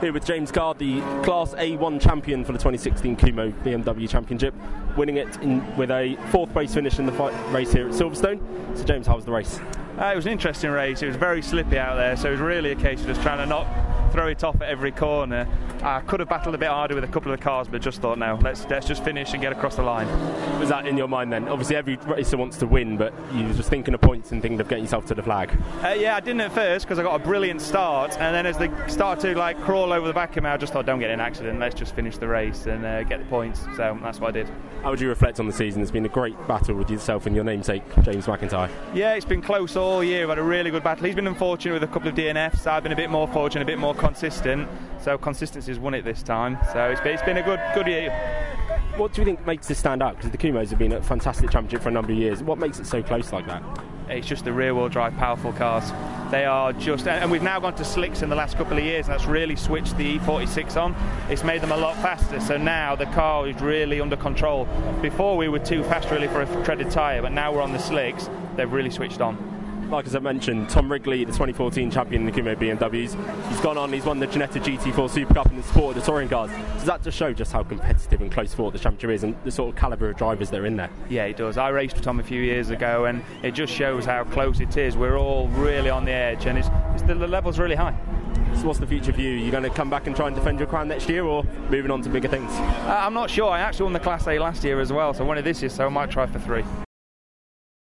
Here with James Card, the Class A1 champion for the 2016 Kumho BMW Championship, winning it in, with a fourth place finish in the fight, race here at Silverstone. So, James, how was the race? Uh, it was an interesting race. It was very slippy out there, so it was really a case of just trying to not throw it off at every corner. I could have battled a bit harder with a couple of the cars, but just thought, no, let's let's just finish and get across the line. Was that in your mind then? Obviously, every racer wants to win, but you were just thinking of points and thinking of getting yourself to the flag. Uh, yeah, I didn't at first because I got a brilliant start, and then as they started to like crawl over the back of me, I just thought, don't get in an accident. Let's just finish the race and uh, get the points. So that's what I did. How would you reflect on the season? It's been a great battle with yourself and your namesake, James McIntyre. Yeah, it's been close all year. We've had a really good battle. He's been unfortunate with a couple of DNFs. I've been a bit more fortunate, a bit more consistent. So consistency has won it this time. So it's been, it's been a good good year. What do you think makes this stand out? Because the Kumhos have been a fantastic championship for a number of years. What makes it so close like that? It's just the rear wheel drive powerful cars. They are just, and we've now gone to slicks in the last couple of years, and that's really switched the E46 on. It's made them a lot faster, so now the car is really under control. Before we were too fast really for a treaded tyre, but now we're on the slicks, they've really switched on like as I mentioned, Tom Wrigley, the 2014 champion in the Kumho BMWs, he's gone on, he's won the Ginetta GT4 Super Cup in the sport of the touring cars. Does that just show just how competitive and close fought the championship is and the sort of calibre of drivers that are in there? Yeah, it does. I raced with Tom a few years ago and it just shows how close it is. We're all really on the edge and it's, it's the, the level's really high. So what's the future for you? Are you going to come back and try and defend your crown next year or moving on to bigger things? Uh, I'm not sure. I actually won the Class A last year as well, so I won it this year, so I might try for three.